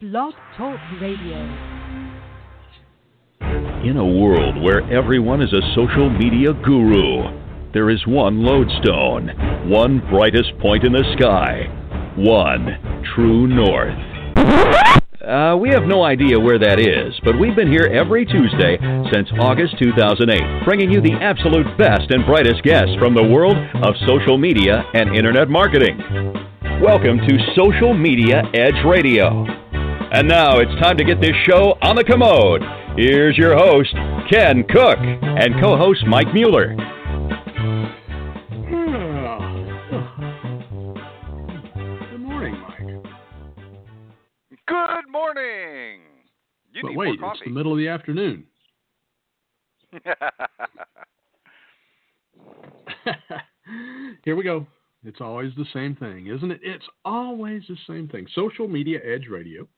Blog Talk Radio. In a world where everyone is a social media guru, there is one lodestone, one brightest point in the sky, one true north. Uh, we have no idea where that is, but we've been here every Tuesday since August 2008, bringing you the absolute best and brightest guests from the world of social media and internet marketing. Welcome to Social Media Edge Radio. And now it's time to get this show on the commode. Here's your host, Ken Cook, and co host Mike Mueller. Good morning, Mike. Good morning. You But need wait, more it's the middle of the afternoon. Here we go. It's always the same thing, isn't it? It's always the same thing. Social Media Edge Radio.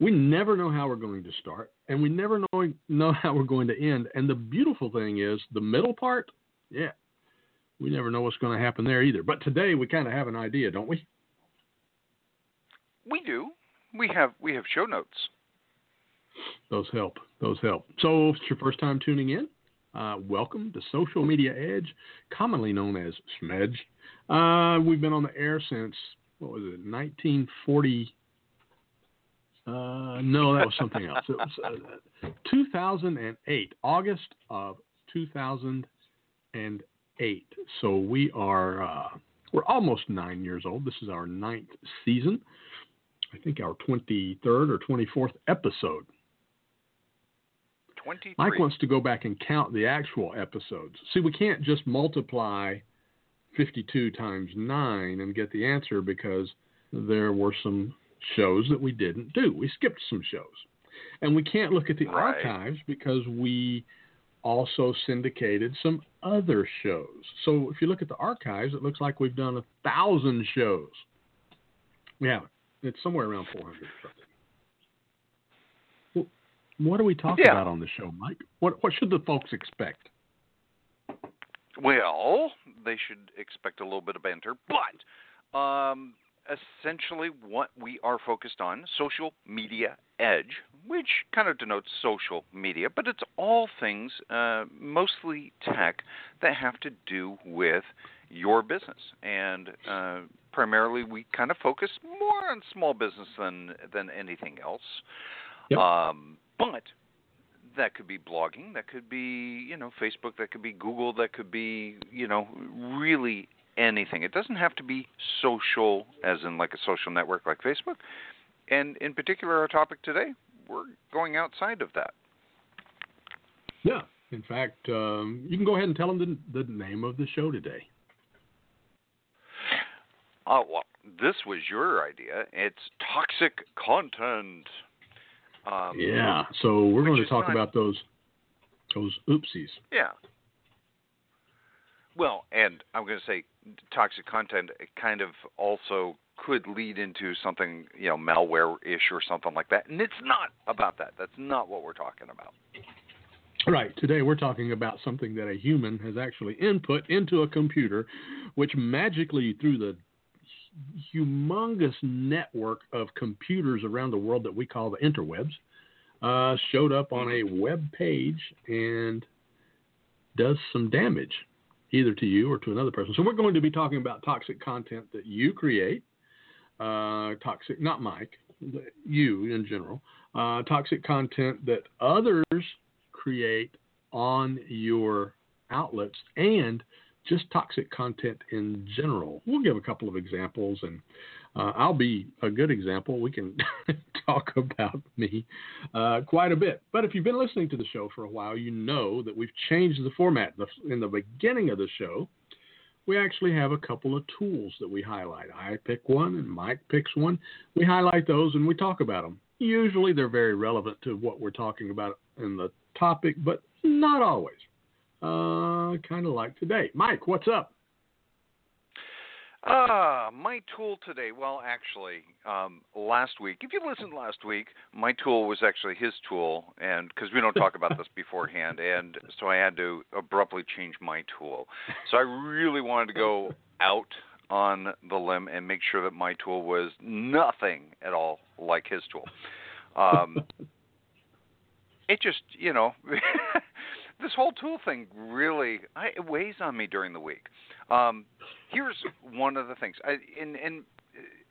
We never know how we're going to start, and we never know, know how we're going to end. And the beautiful thing is the middle part, yeah, we never know what's going to happen there either. But today we kind of have an idea, don't we? we do. We have we have show notes. Those help. Those help. So, if it's your first time tuning in, uh, welcome to Social Media Edge, commonly known as SMEDGE. Uh, we've been on the air since, what was it, 1940? Uh, no, that was something else. It was uh, 2008, August of 2008. So we are, uh, we're almost nine years old. This is our ninth season. I think our 23rd or 24th episode. Mike wants to go back and count the actual episodes. See, we can't just multiply 52 times 9 and get the answer because there were some shows that we didn't do. We skipped some shows. And we can't look at the Right. archives because we also syndicated some other shows. So if you look at the archives, it looks like we've done a thousand shows. We haven't. It's somewhere around 400. Well, What do we talk Yeah. about on the show, Mike? What what should the folks expect? Well, they should expect a little bit of banter, but um, essentially what we are focused on, social media edge, which kind of denotes social media, but it's all things, uh, mostly tech, that have to do with your business. And uh, primarily, we kind of focus more on small business than than anything else. Yep. Um, but that could be blogging, that could be, you know, Facebook, that could be Google, that could be, you know, really anything. It doesn't have to be social as in like a social network like Facebook. And in particular our topic today, we're going outside of that. Yeah. In fact, um, you can go ahead and tell them the, the name of the show today. Oh, well, this was your idea. It's toxic content. Um, yeah. So we're going to talk not- about those those oopsies. Yeah. Well, and I'm going to say toxic content kind of also could lead into something, you know, malware-ish or something like that. And it's not about that. That's not what we're talking about. Right. Today we're talking about something that a human has actually input into a computer, which magically through the humongous network of computers around the world that we call the interwebs, uh, showed up on a web page and does some damage, either to you or to another person. So we're going to be talking about toxic content that you create, uh, toxic, not Mike, you in general, uh, toxic content that others create on your outlets and just toxic content in general. We'll give a couple of examples, and uh, I'll be a good example. We can talk about me uh, quite a bit. But if you've been listening to the show for a while, you know that we've changed the format. In the beginning of the show, we actually have a couple of tools that we highlight. I pick one, and Mike picks one. We highlight those and we talk about them. Usually they're very relevant to what we're talking about in the topic, but not always. Uh, kind of like today. Mike, what's up? Ah, my tool today. Well, actually, um, last week, if you listened last week, my tool was actually his tool, and because we don't talk about this beforehand, and so I had to abruptly change my tool. So I really wanted to go out on the limb and make sure that my tool was nothing at all like his tool. Um, it just, you know, this whole tool thing really I, it weighs on me during the week. Um, here's one of the things, I, and and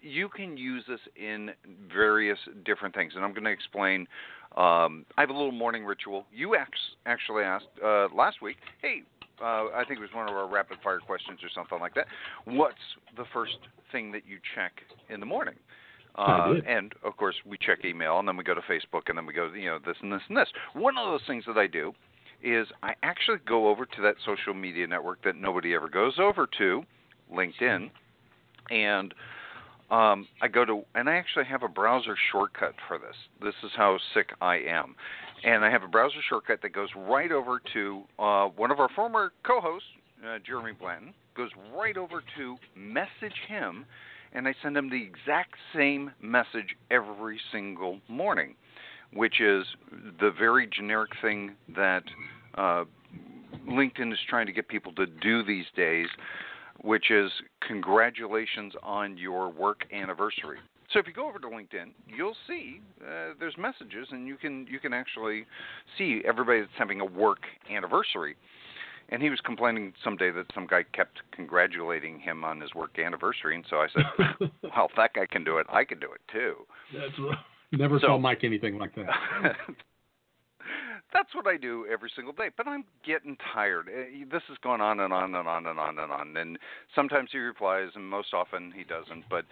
you can use this in various different things, and I'm going to explain. Um, I have a little morning ritual. You actually asked uh, last week, hey, uh, I think it was one of our rapid fire questions or something like that. What's the first thing that you check in the morning? Uh, and of course, we check email, and then we go to Facebook, and then we go, you know, this and this and this. One of those things that I do is I actually go over to that social media network that nobody ever goes over to, LinkedIn, and um, I go to, and I actually have a browser shortcut for this. This is how sick I am. And I have a browser shortcut that goes right over to uh, one of our former co hosts, uh, Jeremy Blanton, goes right over to message him, and I send him the exact same message every single morning, which is the very generic thing that uh, LinkedIn is trying to get people to do these days which is congratulations on your work anniversary. So if you go over to LinkedIn, you'll see uh, there's messages, and you can you can actually see everybody that's having a work anniversary. And he was complaining someday that some guy kept congratulating him on his work anniversary, and so I said, "Well, if that guy can do it, I can do it too." That's never so, saw Mike anything like that. that's what I do every single day. But I'm getting tired. Eh, this is going on and on and on and on and on. And sometimes he replies, and most often he doesn't. But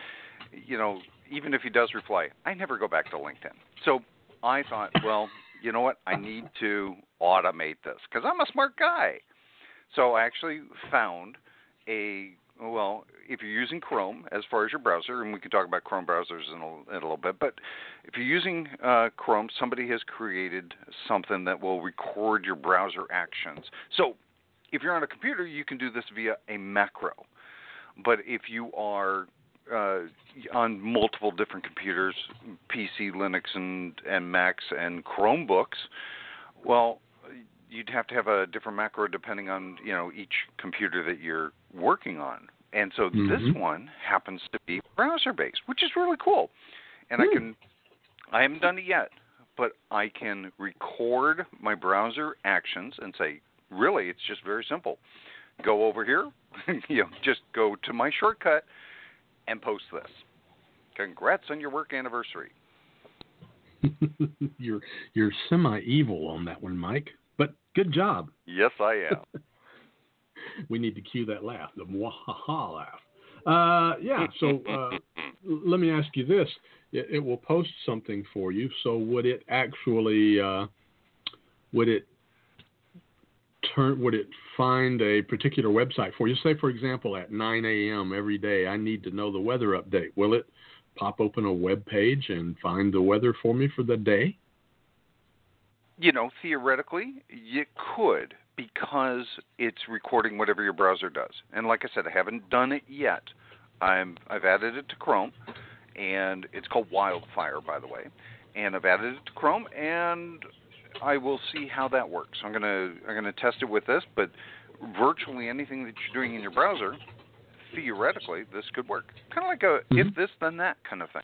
you know, even if he does reply, I never go back to LinkedIn. So I thought, well, you know what? I need to automate this because I'm a smart guy. So I actually found a well, if you're using Chrome as far as your browser, and we can talk about Chrome browsers in a, in a little bit, but if you're using uh, Chrome, somebody has created something that will record your browser actions. So if you're on a computer, you can do this via a macro. But if you are uh, on multiple different computers, PC, Linux, and, and Macs, and Chromebooks, well, you'd have to have a different macro depending on you know each computer that you're working on. And so mm-hmm. this one happens to be browser based, which is really cool. And mm. I hmm. can I haven't done it yet, but I can record my browser actions and say, really, it's just very simple. Go over here, you know, just go to my shortcut and post this. Congrats on your work anniversary. you're you're semi evil on that one, Mike. But good job. Yes, I am. we need to cue that laugh, the mwahaha laugh. Uh, yeah. So uh, let me ask you this: it, it, will post something for you. So would it actually uh, would it turn would it find a particular website for you? Say, for example, at 9 a.m. every day, I need to know the weather update. Will it pop open a web page and find the weather for me for the day? You know, theoretically, you could because it's recording whatever your browser does. And like I said, I haven't done it yet. I'm I've added it to Chrome, and it's called Wildfire, by the way. And I've added it to Chrome, and I will see how that works. I'm gonna I'm gonna test it with this, but virtually anything that you're doing in your browser, theoretically, this could work. Kind of like a mm-hmm. if this then that kind of thing.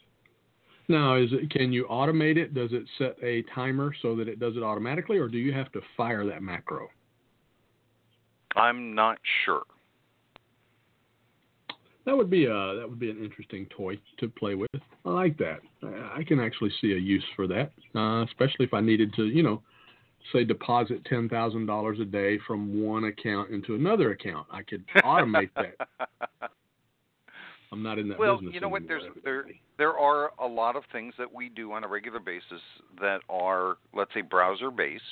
Now, is it can you automate it? Does it set a timer so that it does it automatically, or do you have to fire that macro? I'm not sure. That would be a that would be an interesting toy to play with. I like that. I, I can actually see a use for that, uh, especially if I needed to, you know, say deposit ten thousand dollars a day from one account into another account. I could automate that. I'm not in that well, business. Well, you know what? There's there there are a lot of things that we do on a regular basis that are, let's say, browser based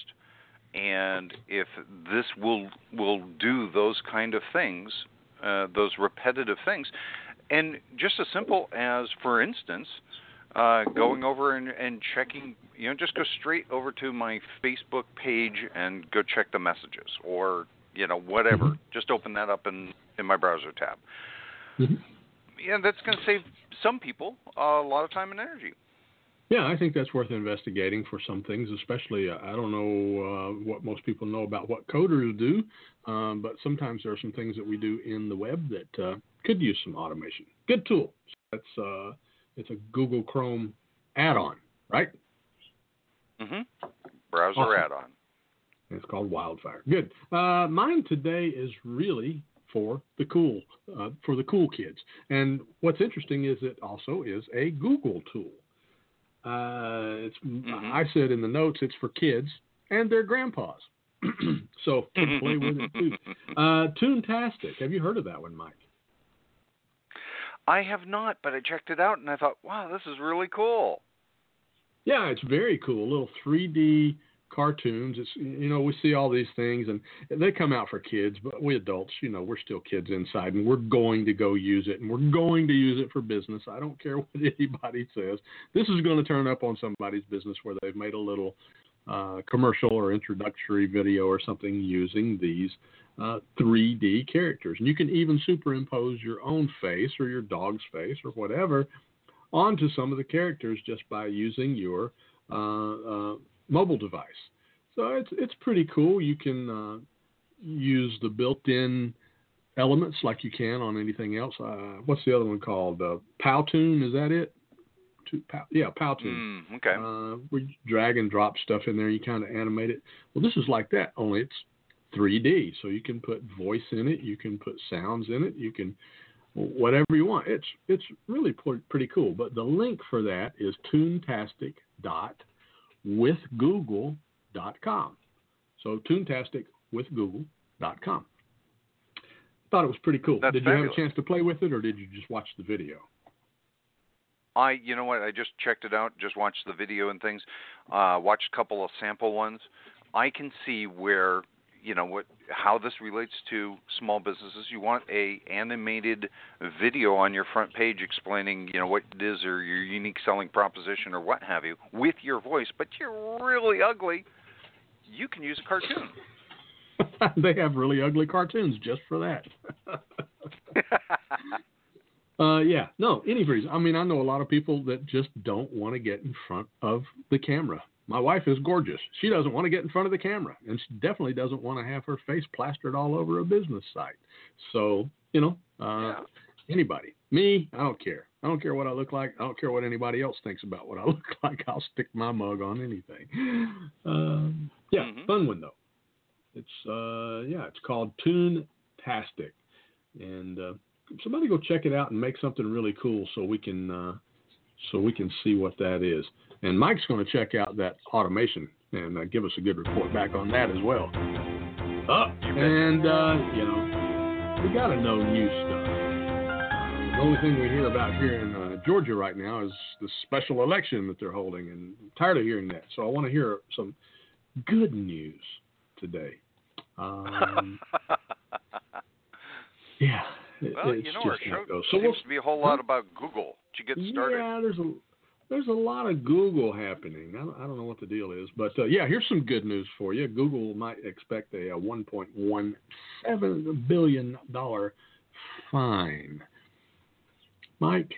and if this will will do those kind of things, uh, those repetitive things, and just as simple as, for instance, uh, going over and, and checking, you know, just go straight over to my Facebook page and go check the messages, or you know, whatever. Mm-hmm. Just open that up in in my browser tab. Mm-hmm. Yeah, that's going to save some people a lot of time and energy. Yeah, I think that's worth investigating for some things, especially uh, I don't know uh, what most people know about what coders do, um, but sometimes there are some things that we do in the web that uh, could use some automation. Good tool. It's uh, it's a Google Chrome add-on, right? Mm-hmm. Browser Awesome. add-on. It's called Wildfire. Good. Uh, mine today is really for the cool, uh, for the cool kids. And what's interesting is it also is a Google tool. Uh, it's Mhm. I said in the notes it's for kids and their grandpas, so play with it too. Uh, Toontastic. Have you heard of that one, Mike? I have not, but I checked it out and I thought, wow, this is really cool. Yeah, it's very cool. A little 3D cartoons. It's you know we see all these things and they come out for kids, but we adults, you know, we're still kids inside, and we're going to go use it, and we're going to use it for business. I don't care what anybody says. This is going to turn up on somebody's business where they've made a little uh, commercial or introductory video or something using these uh, 3D characters, and you can even superimpose your own face or your dog's face or whatever onto some of the characters just by using your uh, uh, mobile device. So it's it's pretty cool. You can uh, use the built-in elements like you can on anything else. Uh, what's the other one called? Uh, Powtoon, is that it? To, Pow, yeah, Powtoon. Mm, okay. Uh, you drag and drop stuff in there, you kind of animate it. Well, this is like that, only it's 3D. So you can put voice in it, you can put sounds in it, you can whatever you want. It's it's really pr- pretty cool. But the link for that is toontastic.withgoogle.com. So toontasticwithgoogle.com. Thought it was pretty cool. That's did you have a chance to play with it, or did you just watch the video? I, you know what? I just checked it out. Just watched the video and things. Uh, watched a couple of sample ones. I can see where you know what how this relates to small businesses. You want a animated video on your front page explaining you know what it is or your unique selling proposition or what have you with your voice. But you're really ugly. You can use a cartoon. they have really ugly cartoons just for that. uh, yeah, no, any reason. I mean, I know a lot of people that just don't want to get in front of the camera. My wife is gorgeous. She doesn't want to get in front of the camera, and she definitely doesn't want to have her face plastered all over a business site. So, you know, uh, Yeah. anybody, me, I don't care. I don't care what I look like. I don't care what anybody else thinks about what I look like. I'll stick my mug on anything. Um, yeah, Mhm. fun one though. It's uh yeah, it's called Toontastic, and uh, somebody go check it out and make something really cool so we can uh, so we can see what that is. And Mike's going to check out that automation and uh, give us a good report back on that as well. Oh, and uh, you know we got to know new stuff. Uh, the only thing we hear about here in uh, Georgia right now is the special election that they're holding, and I'm tired of hearing that. So I want to hear some good news today. Um, yeah. it- well, you know, our show goes. seems we'll- to be a whole lot about Google. Did you get started? yeah, there's a there's a lot of Google happening. I don't, I don't know what the deal is, but uh, yeah, here's some good news for you. Google might expect a, a 1.17 billion dollar fine. Mike,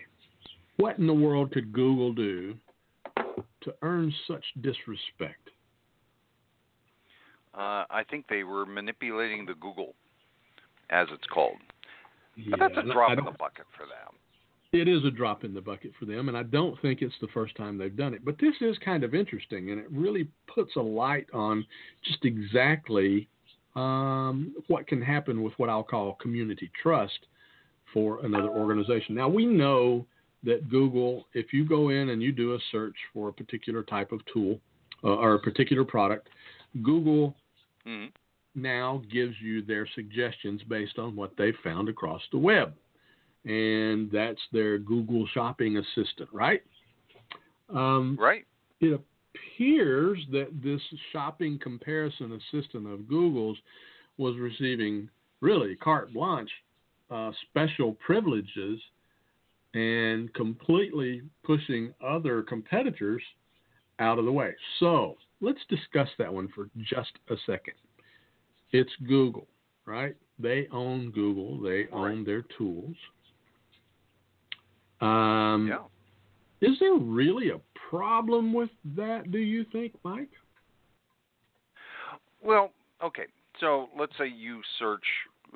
what in the world could Google do to earn such disrespect? Uh, I think they were manipulating the Google, as it's called. But Yeah, that's a drop in the bucket for them. It is a drop in the bucket for them, and I don't think it's the first time they've done it. But this is kind of interesting, and it really puts a light on just exactly um, what can happen with what I'll call community trust for another organization. Now, we know that Google, if you go in and you do a search for a particular type of tool uh, or a particular product, Google hmm now gives you their suggestions based on what they've found across the web. And that's their Google Shopping Assistant, right? Um, Right? it appears that this shopping comparison assistant of Google's was receiving really carte blanche uh, special privileges and completely pushing other competitors out of the way. So let's discuss that one for just a second. It's Google, right? They own Google, they own Right. their tools. Um, Yeah. is there really a problem with that, do you think, Mike? Well, okay. So let's say you search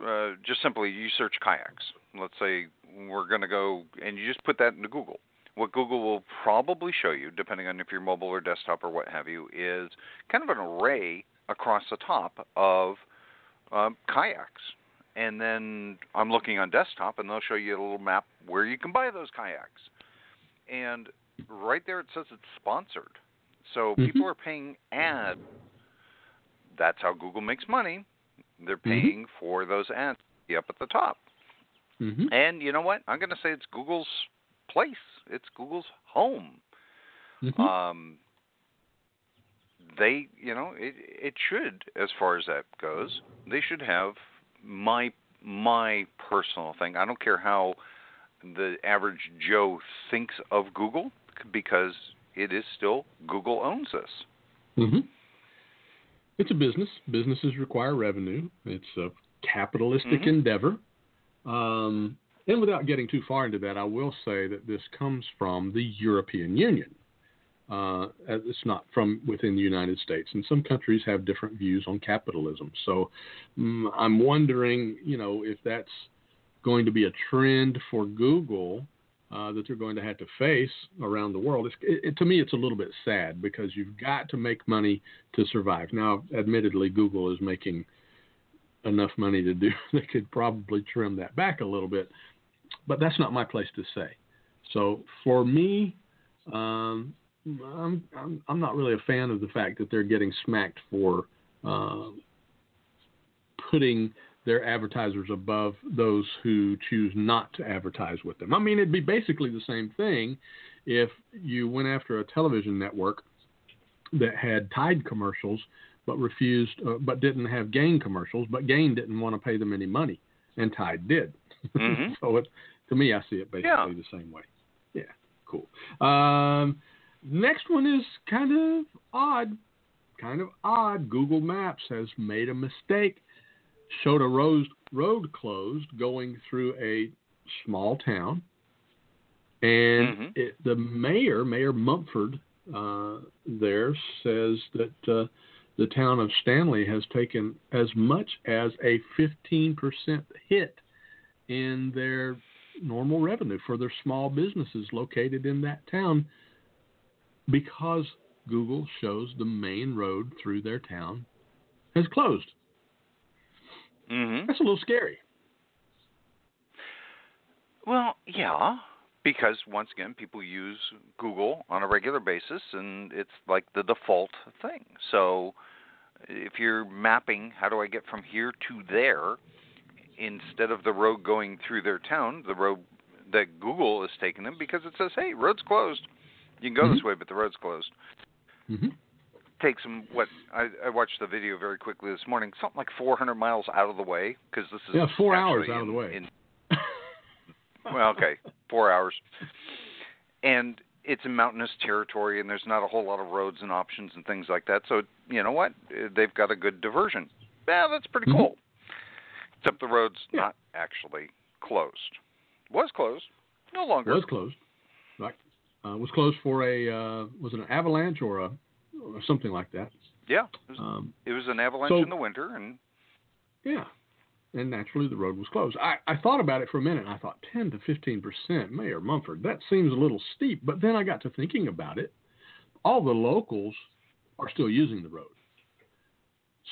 uh, just simply you search kayaks. Let's say we're going to go, and you just put that into Google. What Google will probably show you, depending on if you're mobile or desktop or what have you, is kind of an array across the top of um, kayaks. And then I'm looking on desktop, and they'll show you a little map where you can buy those kayaks. And right there it says it's sponsored. So Mhm. people are paying ads. That's how Google makes money. They're Mm-hmm. paying for those ads up at the top. hmm And you know what? I'm going to say it's Google's place. It's Google's home. hmm Um, they, you know, it it should, as far as that goes, they should have my my personal thing. I don't care how the average Joe thinks of Google because it is still Google owns this. hmm It's a business. Businesses require revenue. It's a capitalistic Mhm. endeavor. Um, and without getting too far into that, I will say that this comes from the European Union. Uh, it's not from within the United States, and some countries have different views on capitalism. So mm, I'm wondering, you know, if that's going to be a trend for Google uh, that they're going to have to face around the world. It, it, to me, it's a little bit sad because you've got to make money to survive. Now, admittedly, Google is making enough money to do they could probably trim that back a little bit, but that's not my place to say. So for me, um, I'm, I'm I'm not really a fan of the fact that they're getting smacked for uh, putting their advertisers above those who choose not to advertise with them. I mean, it'd be basically the same thing if you went after a television network that had Tide commercials but refused, uh, but didn't have Gain commercials, but Gain didn't want to pay them any money, and Tide did. Mhm. so it, to me, I see it basically Yeah. the same way. Yeah, cool. Um, next one is kind of odd. Kind of odd. Google Maps has made a mistake. Showed a road road closed going through a small town, and Mhm. it, the mayor, Mayor Mumford, uh, there says that uh, the town of Stanley has taken as much as a 15% hit in their normal revenue for their small businesses located in that town because Google shows the main road through their town has closed. Mhm. That's a little scary. Well, yeah, because once again, people use Google on a regular basis, and it's like the default thing. So, if you're mapping, how do I get from here to there, instead of the road going through their town, the road that Google is taking them because it says, "Hey, road's closed. You can go this Mhm. way, but the road's closed." hmm Takes them what I, I watched the video very quickly this morning, something like 400 miles out of the way because this is Yeah, four hours out of the way. in well, okay, four hours. And it's in mountainous territory, and there's not a whole lot of roads and options and things like that. So you know what? They've got a good diversion. Yeah, that's pretty Mhm. cool. Except the road's Yeah. not actually closed. Was closed, no longer. was closed. Uh, was closed for a uh, was it an avalanche or a or something like that. Yeah, it was, Um, it was an avalanche so- in the winter, and yeah. And naturally, the road was closed. I, I thought about it for a minute. And I thought 10 to 15 percent, Mayor Mumford. That seems a little steep. But then I got to thinking about it. All the locals are still using the road.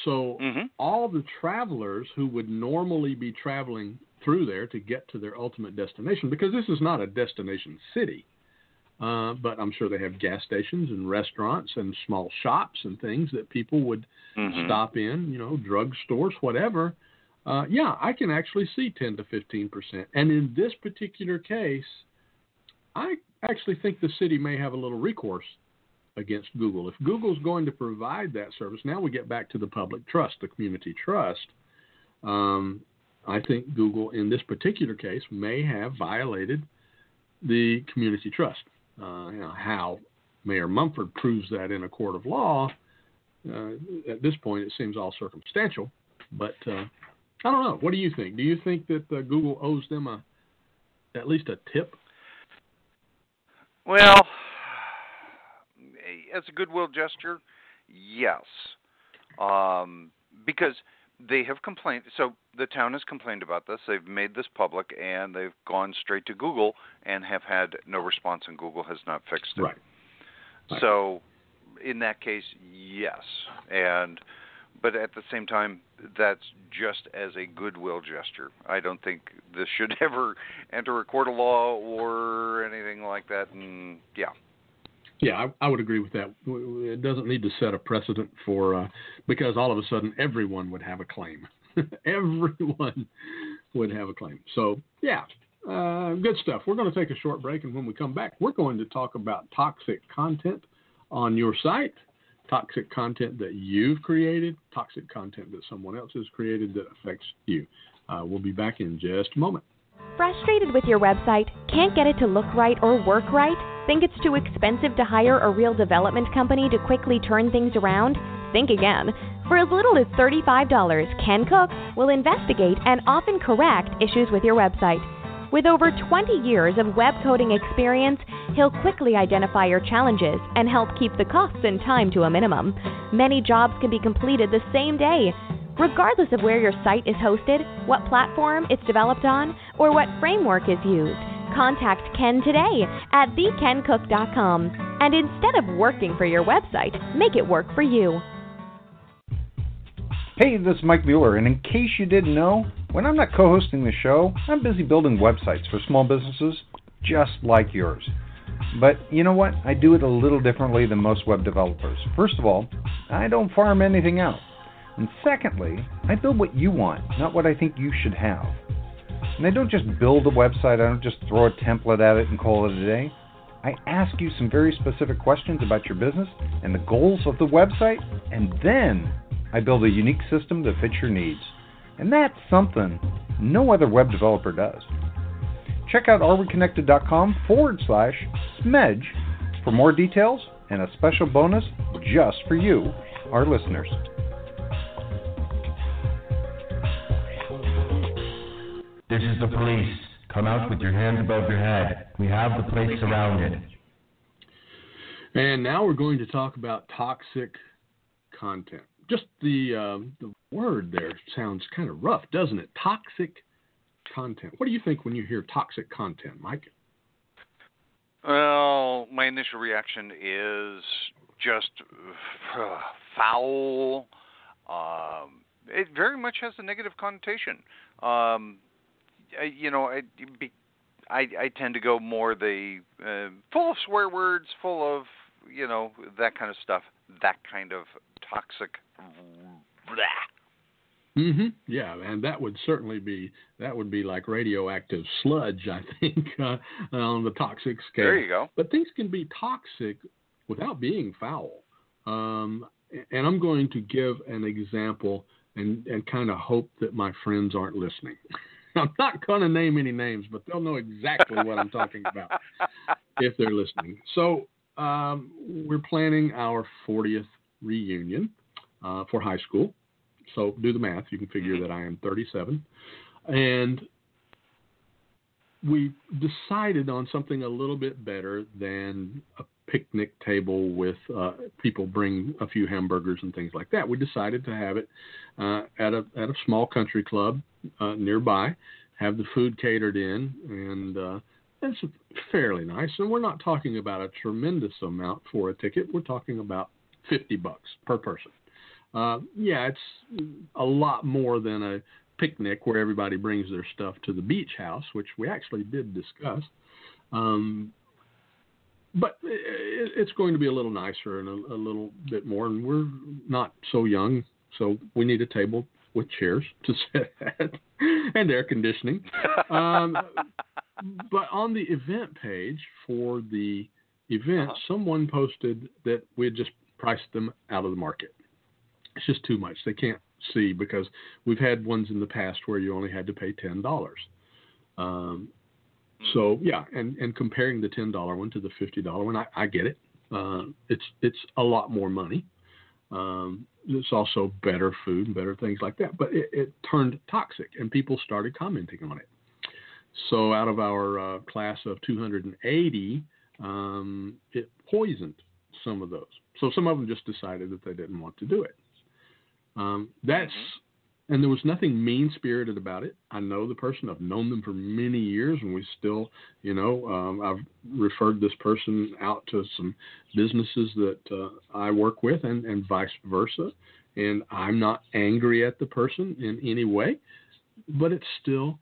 So Mhm. all the travelers who would normally be traveling through there to get to their ultimate destination, because this is not a destination city, uh, but I'm sure they have gas stations and restaurants and small shops and things that people would Mhm. stop in, you know, drug stores, whatever. Uh, yeah, I can actually see 10 to 15 percent. And in this particular case, I actually think the city may have a little recourse against Google. If Google's going to provide that service, now we get back to the public trust, the community trust. Um, I think Google, in this particular case, may have violated the community trust. Uh, you know, how Mayor Mumford proves that in a court of law, uh, at this point, it seems all circumstantial. But uh, I don't know. What do you think? Do you think that uh, Google owes them a at least a tip? Well, as a goodwill gesture, yes, um, because they have complained. So the town has complained about this. They've made this public, and they've gone straight to Google and have had no response, and Google has not fixed it. Right. Right. So, in that case, yes, and but at the same time, that's just as a goodwill gesture. I don't think this should ever enter a court of law or anything like that. And yeah, yeah, I, I would agree with that. It doesn't need to set a precedent for uh, because all of a sudden everyone would have a claim. everyone would have a claim. So yeah, uh, good stuff. We're going to take a short break, and when we come back, we're going to talk about toxic content on your site, toxic content that you've created, toxic content that someone else has created that affects you. Uh, we'll be back in just a moment. Frustrated with your website? Can't get it to look right or work right? Think it's too expensive to hire a real development company to quickly turn things around? Think again. For as little as $35, Ken Cook will investigate and often correct issues with your website. With over 20 years of web coding experience, he'll quickly identify your challenges and help keep the costs and time to a minimum. Many jobs can be completed the same day. Regardless of where your site is hosted, what platform it's developed on, or what framework is used, contact Ken today at thekencook.com. And instead of working for your website, make it work for you. Hey, this is Mike Mueller, and in case you didn't know, when I'm not co hosting the show, I'm busy building websites for small businesses just like yours. But you know what? I do it a little differently than most web developers. First of all, I don't farm anything out. And secondly, I build what you want, not what I think you should have. And I don't just build a website, I don't just throw a template at it and call it a day. I ask you some very specific questions about your business and the goals of the website, and then I build a unique system that fits your needs. And that's something no other web developer does. Check out areweconnected.com forward slash smedge for more details and a special bonus just for you, our listeners. This is the police. Come out with your hands above your head. We have the place surrounded. And now we're going to talk about toxic content just the uh, the word there sounds kind of rough, doesn't it? Toxic content. What do you think when you hear toxic content, Mike? Well, my initial reaction is just uh, foul. Um, it very much has a negative connotation. Um, I, you know, I, I, I tend to go more the uh, full of swear words, full of you know that kind of stuff. That kind of toxic. Mhm. Yeah, and that would certainly be that would be like radioactive sludge, I think, uh, on the toxic scale. There you go. But things can be toxic without being foul. Um, and I'm going to give an example and and kind of hope that my friends aren't listening. I'm not going to name any names, but they'll know exactly what I'm talking about if they're listening. So um, we're planning our 40th reunion uh, for high school. So do the math. You can figure that I am 37. And we decided on something a little bit better than a picnic table with uh, people bring a few hamburgers and things like that. We decided to have it uh, at a at a small country club uh, nearby, have the food catered in, and uh, it's fairly nice. And we're not talking about a tremendous amount for a ticket. We're talking about 50 bucks per person. Uh, yeah, it's a lot more than a picnic where everybody brings their stuff to the beach house, which we actually did discuss. Um, but it's going to be a little nicer and a, a little bit more. And we're not so young, so we need a table with chairs to sit at and air conditioning. Um, but on the event page for the event, uh-huh. someone posted that we had just priced them out of the market. It's just too much. They can't see because we've had ones in the past where you only had to pay ten dollars. Um, so yeah, and and comparing the ten dollar one to the fifty dollar one, I, I get it. Uh, it's it's a lot more money. Um, it's also better food and better things like that. But it, it, turned toxic, and people started commenting on it. So out of our uh, class of 280, um, it poisoned some of those. So some of them just decided that they didn't want to do it. Um, that's and there was nothing mean spirited about it. I know the person. I've known them for many years, and we still, you know, um, I've referred this person out to some businesses that uh, I work with, and, and vice versa. And I'm not angry at the person in any way, but it's still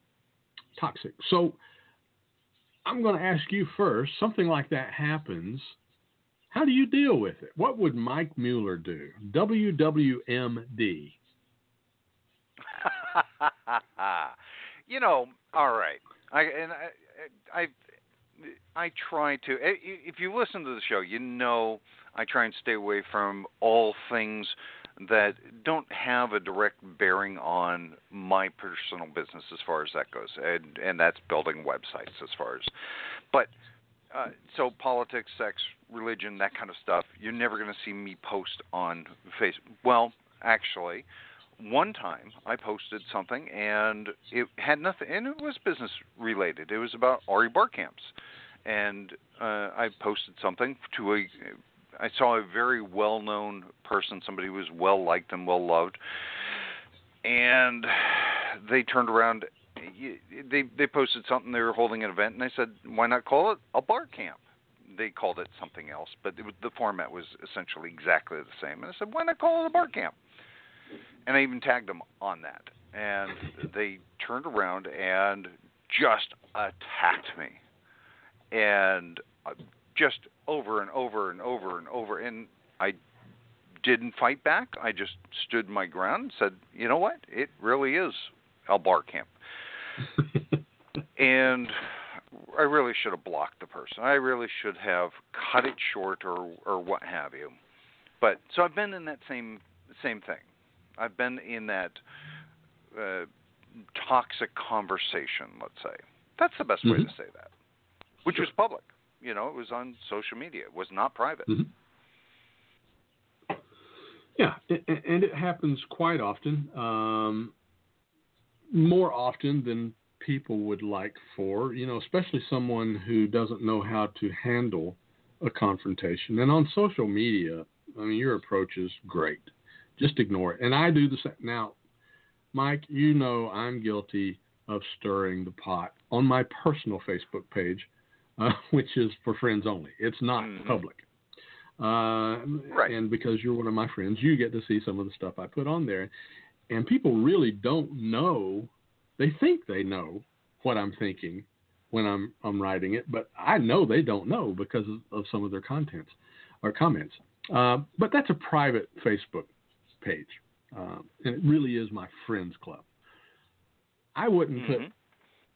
toxic. So I'm going to ask you first. Something like that happens. How do you deal with it? What would Mike Mueller do? WWMD. You know, all right. I and I, I I try to. If you listen to the show, you know I try and stay away from all things that don't have a direct bearing on my personal business as far as that goes, and and that's building websites as far as. But uh, so politics, sex, religion, that kind of stuff. You're never going to see me post on Facebook. Well, actually, one time I posted something and it had nothing, and it was business related. It was about Ari bar camp's, and uh, I posted something to a. I saw a very well-known person, somebody who was well liked and well loved, and they turned around. They they posted something. They were holding an event, and I said, "Why not call it a bar camp?" They called it something else, but the format was essentially exactly the same. And I said, "Why not call it a bar camp?" And I even tagged them on that. And they turned around and just attacked me, and uh, just over and over and over and over. And I didn't fight back. I just stood my ground and said, "You know what? It really is Al Bar Camp." and I really should have blocked the person. I really should have cut it short or or what have you. But so I've been in that same same thing. I've been in that uh, toxic conversation. Let's say that's the best way mm-hmm. to say that, which sure. was public. You know, it was on social media. It was not private. Mm-hmm. Yeah, and it happens quite often, um, more often than people would like for. You know, especially someone who doesn't know how to handle a confrontation. And on social media, I mean, your approach is great. Just ignore it. And I do the same. Now, Mike, you know I'm guilty of stirring the pot on my personal Facebook page, uh, which is for friends only. It's not mm-hmm. public. Uh, right. And because you're one of my friends, you get to see some of the stuff I put on there. And people really don't know. They think they know what I'm thinking when I'm I'm writing it, but I know they don't know because of, of some of their contents or comments. Uh, but that's a private Facebook page, uh, and it really is my friends club. I wouldn't mm-hmm. put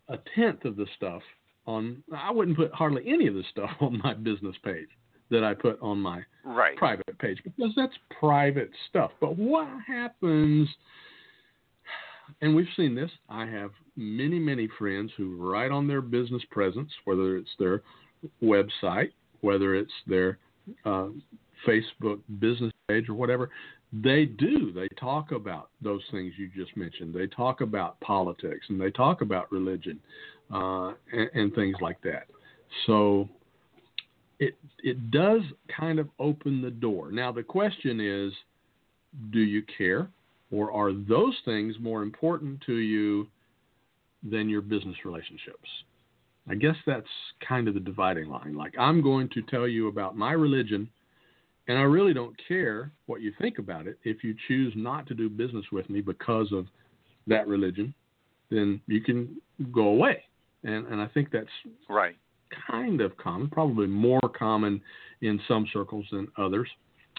a tenth of the stuff on. I wouldn't put hardly any of the stuff on my business page that I put on my right. private page because that's private stuff. But what happens? And we've seen this. I have many, many friends who write on their business presence, whether it's their website, whether it's their uh, Facebook business page or whatever, they do. They talk about those things you just mentioned. They talk about politics and they talk about religion uh, and, and things like that. So it it does kind of open the door. Now the question is, do you care, or are those things more important to you than your business relationships? I guess that's kind of the dividing line. Like I'm going to tell you about my religion and I really don't care what you think about it. If you choose not to do business with me because of that religion, then you can go away. And and I think that's right. Kind of common, probably more common in some circles than others.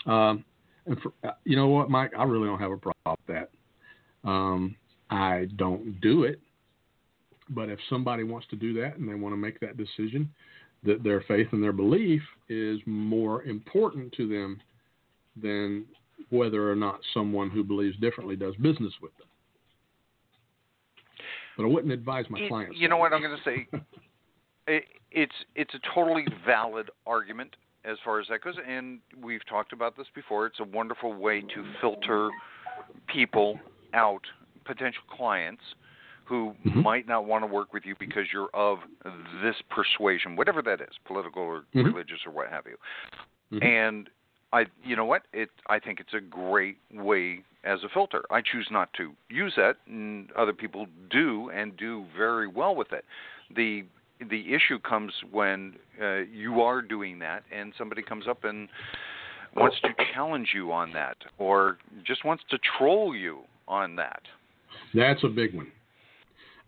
Um, and for, uh, you know what, Mike, I really don't have a problem with that. Um, I don't do it, but if somebody wants to do that and they want to make that decision, that their faith and their belief is more important to them than whether or not someone who believes differently does business with them. But I wouldn't advise my clients. You know what I'm going to say? it, it's it's a totally valid argument as far as that goes, and we've talked about this before. It's a wonderful way to filter people out, potential clients who mm-hmm. might not want to work with you because you're of this persuasion, whatever that is, political or mm-hmm. religious or what have you. Mm-hmm. And I, you know what? It I think it's a great way as a filter. I choose not to use that, and other people do and do very well with it. The the issue comes when uh, you are doing that and somebody comes up and wants to challenge you on that or just wants to troll you on that. That's a big one.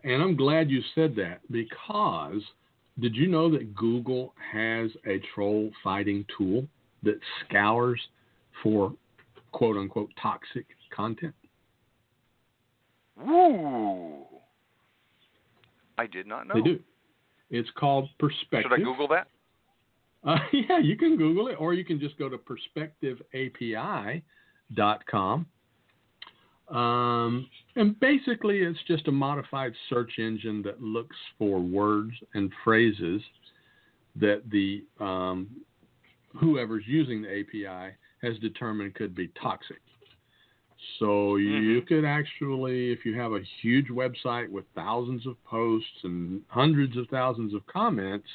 And I'm glad you said that because did you know that Google has a troll fighting tool that scours for quote unquote toxic content? Woo! I did not know. They do. It's called Perspective. Should I Google that? Uh, yeah, you can Google it, or you can just go to perspectiveapi.com. Um, and basically, it's just a modified search engine that looks for words and phrases that the um, whoever's using the API has determined could be toxic. So Mm-hmm. you could actually, if you have a huge website with thousands of posts and hundreds of thousands of comments,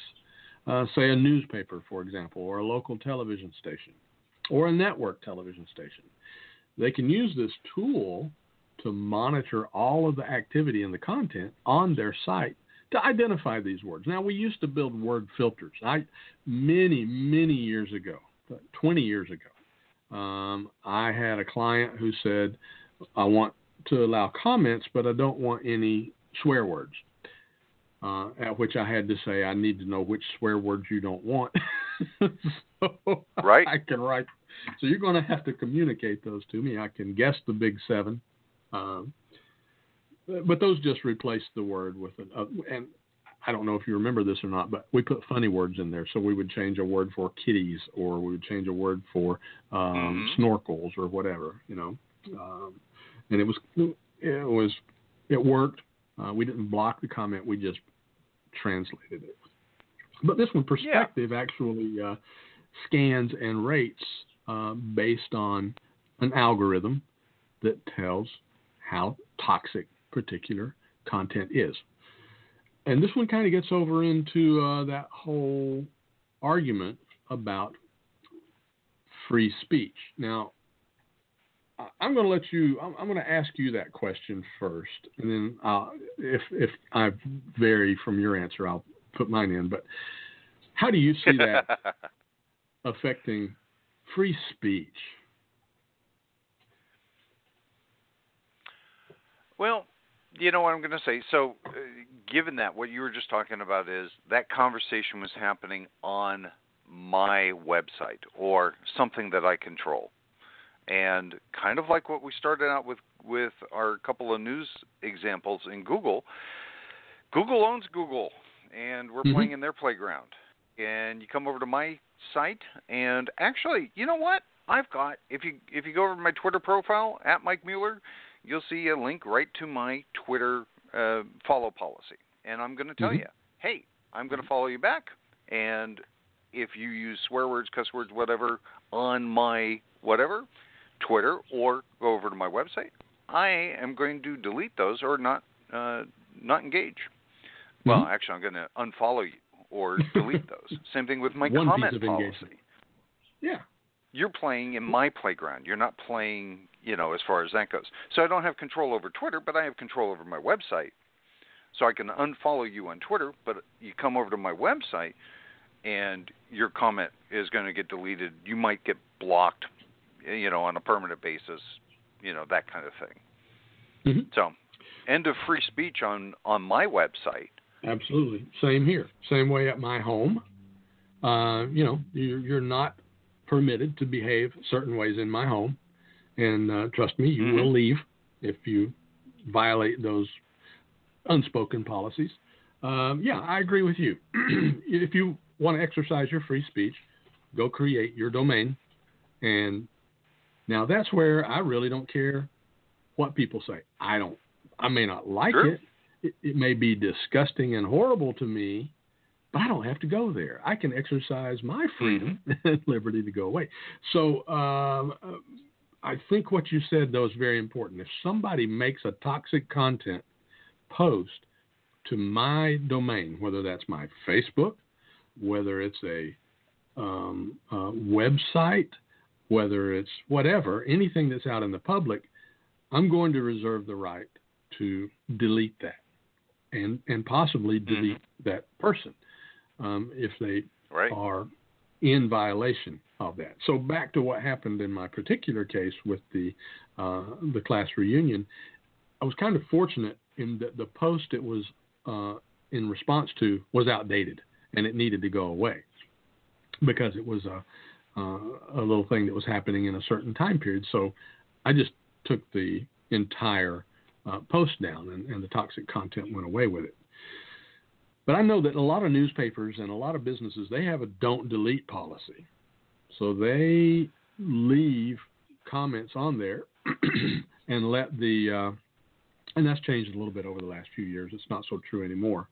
uh, say a newspaper, for example, or a local television station, or a network television station, they can use this tool to monitor all of the activity and the content on their site to identify these words. Now, we used to build word filters. I many, many years ago, 20 years ago, um, I had a client who said, I want to allow comments, but I don't want any swear words. Uh, at which I had to say, I need to know which swear words you don't want. so Right. I can write. So you're going to have to communicate those to me. I can guess the big seven. Um, but those just replace the word with an, uh, and I don't know if you remember this or not, but we put funny words in there. So we would change a word for kitties, or we would change a word for um, Mhm. snorkels, or whatever, you know. Um, and it was it was it worked. Uh, we didn't block the comment; we just translated it. But this one, perspective, actually uh, scans and rates uh, based on an algorithm that tells how toxic particular content is. And this one kind of gets over into uh, that whole argument about free speech. Now, I'm going to let you. I'm, I'm going to ask you that question first, and then uh, if if I vary from your answer, I'll put mine in. But how do you see that affecting free speech? Well, you know what I'm going to say. So, uh, given that, what you were just talking about is that conversation was happening on my website or something that I control. And kind of like what we started out with with our couple of news examples in Google, Google owns Google, and we're Mhm. playing in their playground. And you come over to my site, and actually, you know what? I've got if you if you go over to my Twitter profile at Mike Mueller, you'll see a link right to my Twitter uh, follow policy, and I'm going to tell Mhm. you, hey, I'm going to follow you back, and if you use swear words, cuss words, whatever on my whatever Twitter or go over to my website, I am going to delete those or not uh, not engage. Well, Mhm. actually, I'm going to unfollow you or delete those. Same thing with my One comment policy engagement. Yeah. you're playing in my playground. You're not playing, you know, as far as that goes. So I don't have control over Twitter, but I have control over my website. So I can unfollow you on Twitter, but you come over to my website and your comment is going to get deleted. You might get blocked, you know, on a permanent basis, you know, that kind of thing. Mhm. So, end of free speech on on my website. Absolutely. Same here. Same way at my home. Uh, you know, you're, you're not permitted to behave certain ways in my home. And uh, trust me, you Mhm. will leave if you violate those unspoken policies. Um, yeah, I agree with you. if you want to exercise your free speech, go create your domain. And now that's where I really don't care what people say. I don't, I may not like Sure. it. It. It may be disgusting and horrible to me, but I don't have to go there. I can exercise my freedom and liberty to go away. So um, uh, I think what you said, though, is very important. If somebody makes a toxic content post to my domain, whether that's my Facebook, whether it's a um, uh, website, whether it's whatever, anything that's out in the public, I'm going to reserve the right to delete that and and possibly Mm-hmm. delete that person um, if they Right. are in violation of that. So back to what happened in my particular case with the uh, the class reunion, I was kind of fortunate in that the post it was uh, in response to was outdated and it needed to go away because it was a uh, a little thing that was happening in a certain time period. So I just took the entire uh, post down and, and the toxic content went away with it. But I know that a lot of newspapers and a lot of businesses they have a don't delete policy. So they leave comments on there and let the uh, and that's changed a little bit over the last few years. It's not so true anymore.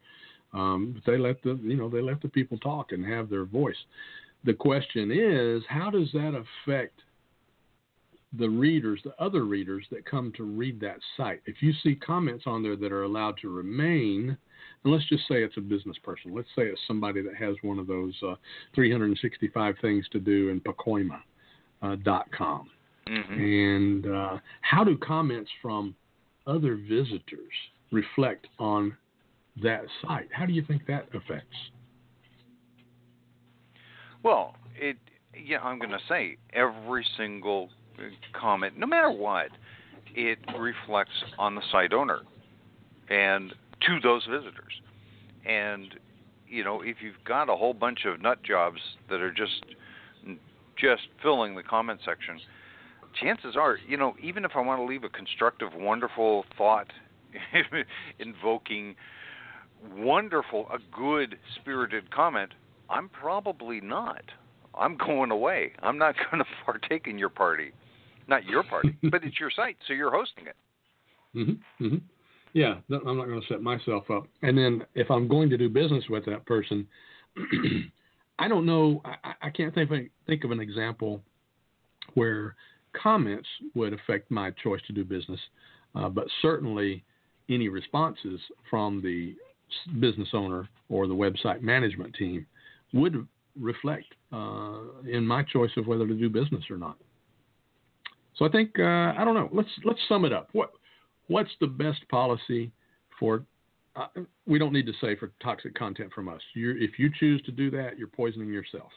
Um, but they let the you know they let the people talk and have their voice. The question is, how does that affect the readers, the other readers that come to read that site? If you see comments on there that are allowed to remain, and let's just say it's a business person. Let's say it's somebody that has one of those uh, 365 things to do in Pacoima uh, dot com. hmm And uh, how do comments from other visitors reflect on that site? How do you think that affects? Well, it yeah, I'm going to say every single comment, no matter what, it reflects on the site owner and to those visitors. And you know, if you've got a whole bunch of nut jobs that are just just filling the comment section, chances are, you know, even if I want to leave a constructive, wonderful thought invoking wonderful, a good spirited comment, I'm probably not. I'm going away. I'm not going to partake in your party. Not your party, but it's your site, so you're hosting it. hmm hmm Yeah, I'm not going to set myself up. And then if I'm going to do business with that person, I don't know. I, I can't think of, think of an example where comments would affect my choice to do business, uh, but certainly any responses from the business owner or the website management team would reflect uh, in my choice of whether to do business or not. So I think uh, I don't know. Let's let's sum it up. What what's the best policy for? Uh, we don't need to say for toxic content from us. You're, if you choose to do that, you're poisoning yourself.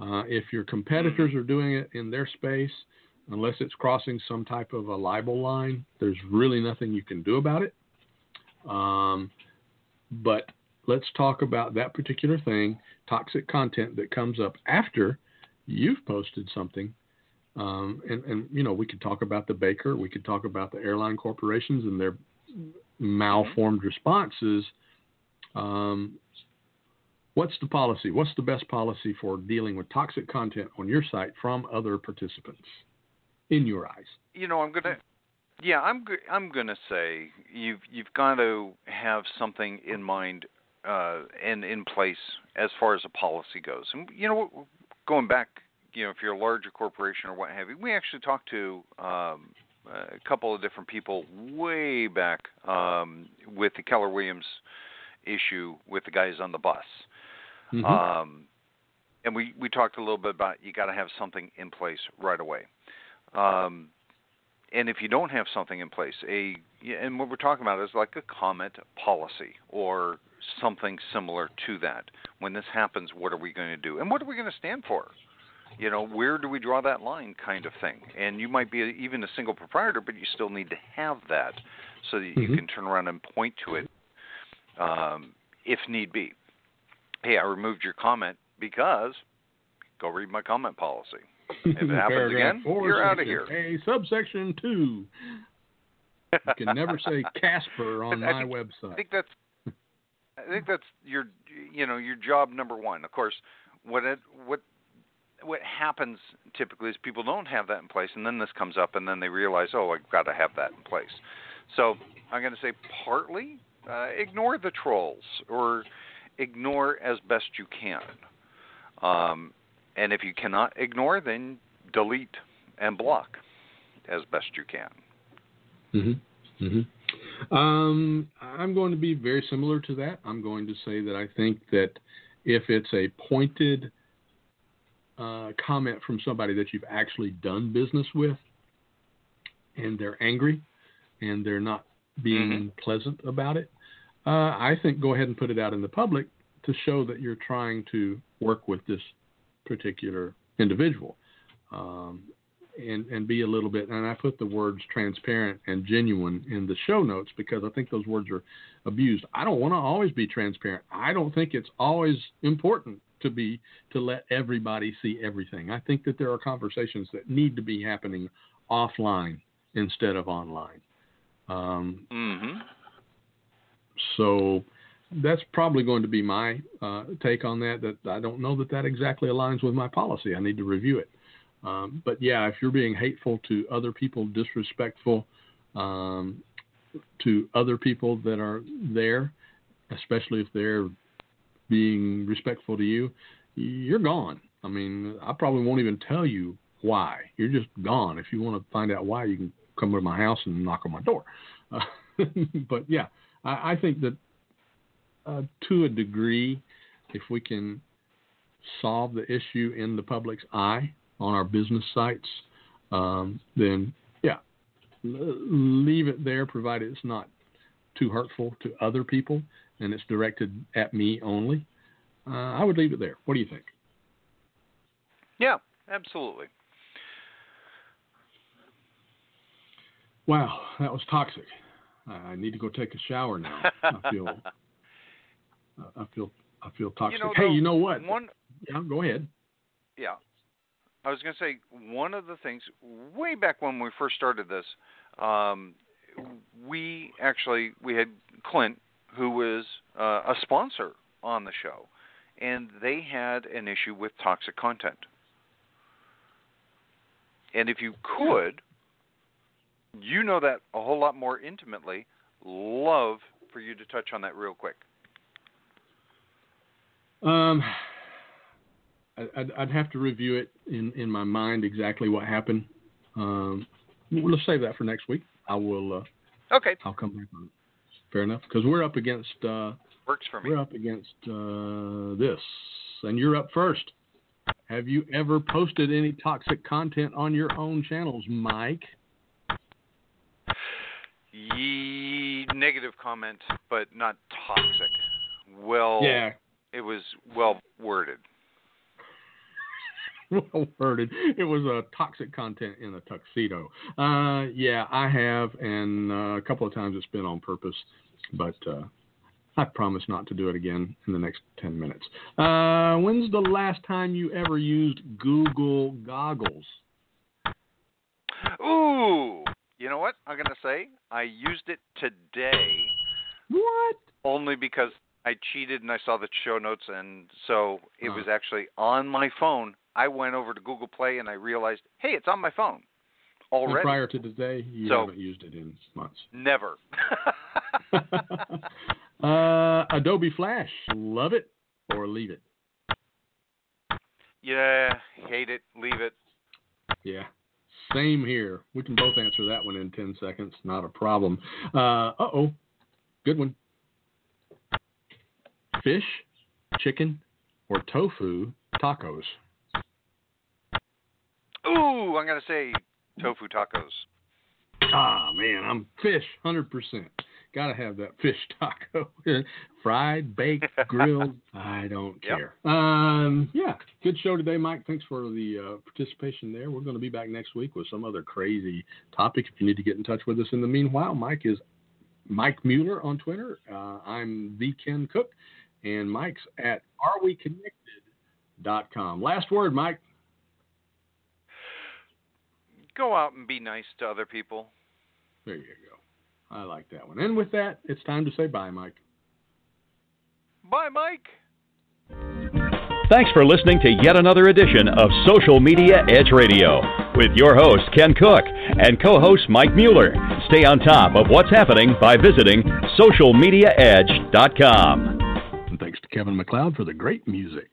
Uh, if your competitors are doing it in their space, unless it's crossing some type of a libel line, there's really nothing you can do about it. Um, but let's talk about that particular thing, toxic content that comes up after you've posted something. Um, and, and, you know, we could talk about the baker, we could talk about the airline corporations and their malformed responses. Um, what's the policy? What's the best policy for dealing with toxic content on your site from other participants, in your eyes? You know, I'm gonna. Yeah, I'm. I'm gonna say you've you've got to have something in mind uh, and in place as far as a policy goes. And you know, going back, you know, if you're a larger corporation or what have you, we actually talked to um, a couple of different people way back um, with the Keller Williams issue with the guys on the bus. Mhm. Um, and we, we talked a little bit about you got to have something in place right away. Um, and if you don't have something in place, a and what we're talking about is like a comment policy or something similar to that. When this happens, what are we going to do, and what are we going to stand for? You know, where do we draw that line, kind of thing. And you might be a, even a single proprietor, but you still need to have that so that you Mhm. can turn around and point to it um, if need be. Hey, I removed your comment because go read my comment policy. If it happens again, four, you're out of here. A subsection two. You can never say Casper on my think- website. I think that's I think that's your you know your job number one. Of course, what it what what happens typically is people don't have that in place, and then this comes up, and then they realize, oh, I've got to have that in place. So I'm going to say partly uh, ignore the trolls or ignore as best you can. Um, and if you cannot ignore, then delete and block as best you can. Mm-hmm. Mm-hmm. Um, I'm going to be very similar to that. I'm going to say that I think that if it's a pointed uh, comment from somebody that you've actually done business with, and they're angry and they're not being Mm-hmm. pleasant about it, uh, I think go ahead and put it out in the public to show that you're trying to work with this particular individual. Um, and, and be a little bit, and I put the words transparent and genuine in the show notes because I think those words are abused. I don't want to always be transparent. I don't think it's always important to be to let everybody see everything. I think that there are conversations that need to be happening offline instead of online. Um, Mm-hmm. so that's probably going to be my uh, take on that. That I don't know that that exactly aligns with my policy. I need to review it. Um, but yeah, if you're being hateful to other people, disrespectful um, to other people that are there, especially if they're being respectful to you, you're gone. I mean, I probably won't even tell you why. You're just gone. If you want to find out why, you can come to my house and knock on my door. Uh, but yeah, I, I think that uh, to a degree, if we can solve the issue in the public's eye on our business sites, um, then yeah, leave it there, provided it's not too hurtful to other people and it's directed at me only. Uh, I would leave it there. What do you think? Yeah, absolutely. Wow, that was toxic. I need to go take a shower now. I feel, I feel, I feel toxic. You know, hey, though, you know what? One, Yeah, go ahead. yeah. I was going to say one of the things way back when we first started this, um, we actually we had Clint, who was uh, a sponsor on the show, and they had an issue with toxic content. And if you could, you know that a whole lot more intimately. Love for you to touch on that real quick. Um, I- I'd, I'd have to review it in, in my mind exactly what happened. Um, well, save that for next week. I will. Uh, Okay, I'll come back on. it. Fair enough, because we're up against uh, works for me. we're up against uh, this, and you're up first. Have you ever posted any toxic content on your own channels, Mike? Ye negative comment, but not toxic. Well, Yeah, it was well worded. well worded. It was a toxic content in a tuxedo. Uh, yeah, I have, and uh, a couple of times it's been on purpose, but uh, I promise not to do it again in the next 10 minutes. Uh, when's the last time you ever used Google Goggles? Ooh, you know what I'm gonna say? I used it today What? only because I cheated and I saw the show notes, and so it Uh. was actually on my phone. I went over to Google Play and I realized, hey, it's on my phone And already. prior to today, you So- haven't used it in months. Never. uh, Adobe Flash, love it or leave it? yeah, hate it, leave it. Yeah. Same here. We can both answer that one in 10 seconds. Not a problem. Uh oh. Good one. Fish, chicken, or tofu tacos? Ooh, I'm gonna say tofu tacos. Ah, man, I'm fish 100%. Got to have that fish taco. Fried, baked, grilled. I don't Yep. care. Um, yeah, good show today, Mike. Thanks for the uh, participation there. We're going to be back next week with some other crazy topic. If you need to get in touch with us in the meanwhile, Mike is Mike Mueller on Twitter. Uh, I'm the Ken Cook, and Mike's at areweconnected.com. Last word, Mike. Go out and be nice to other people. There you go. I like that one. And with that, it's time to say bye, Mike. Bye, Mike. Thanks for listening to yet another edition of Social Media Edge Radio with your host, Ken Cook, and co host Mike Mueller. Stay on top of what's happening by visiting socialmediaedge.com. And thanks to Kevin MacLeod for the great music.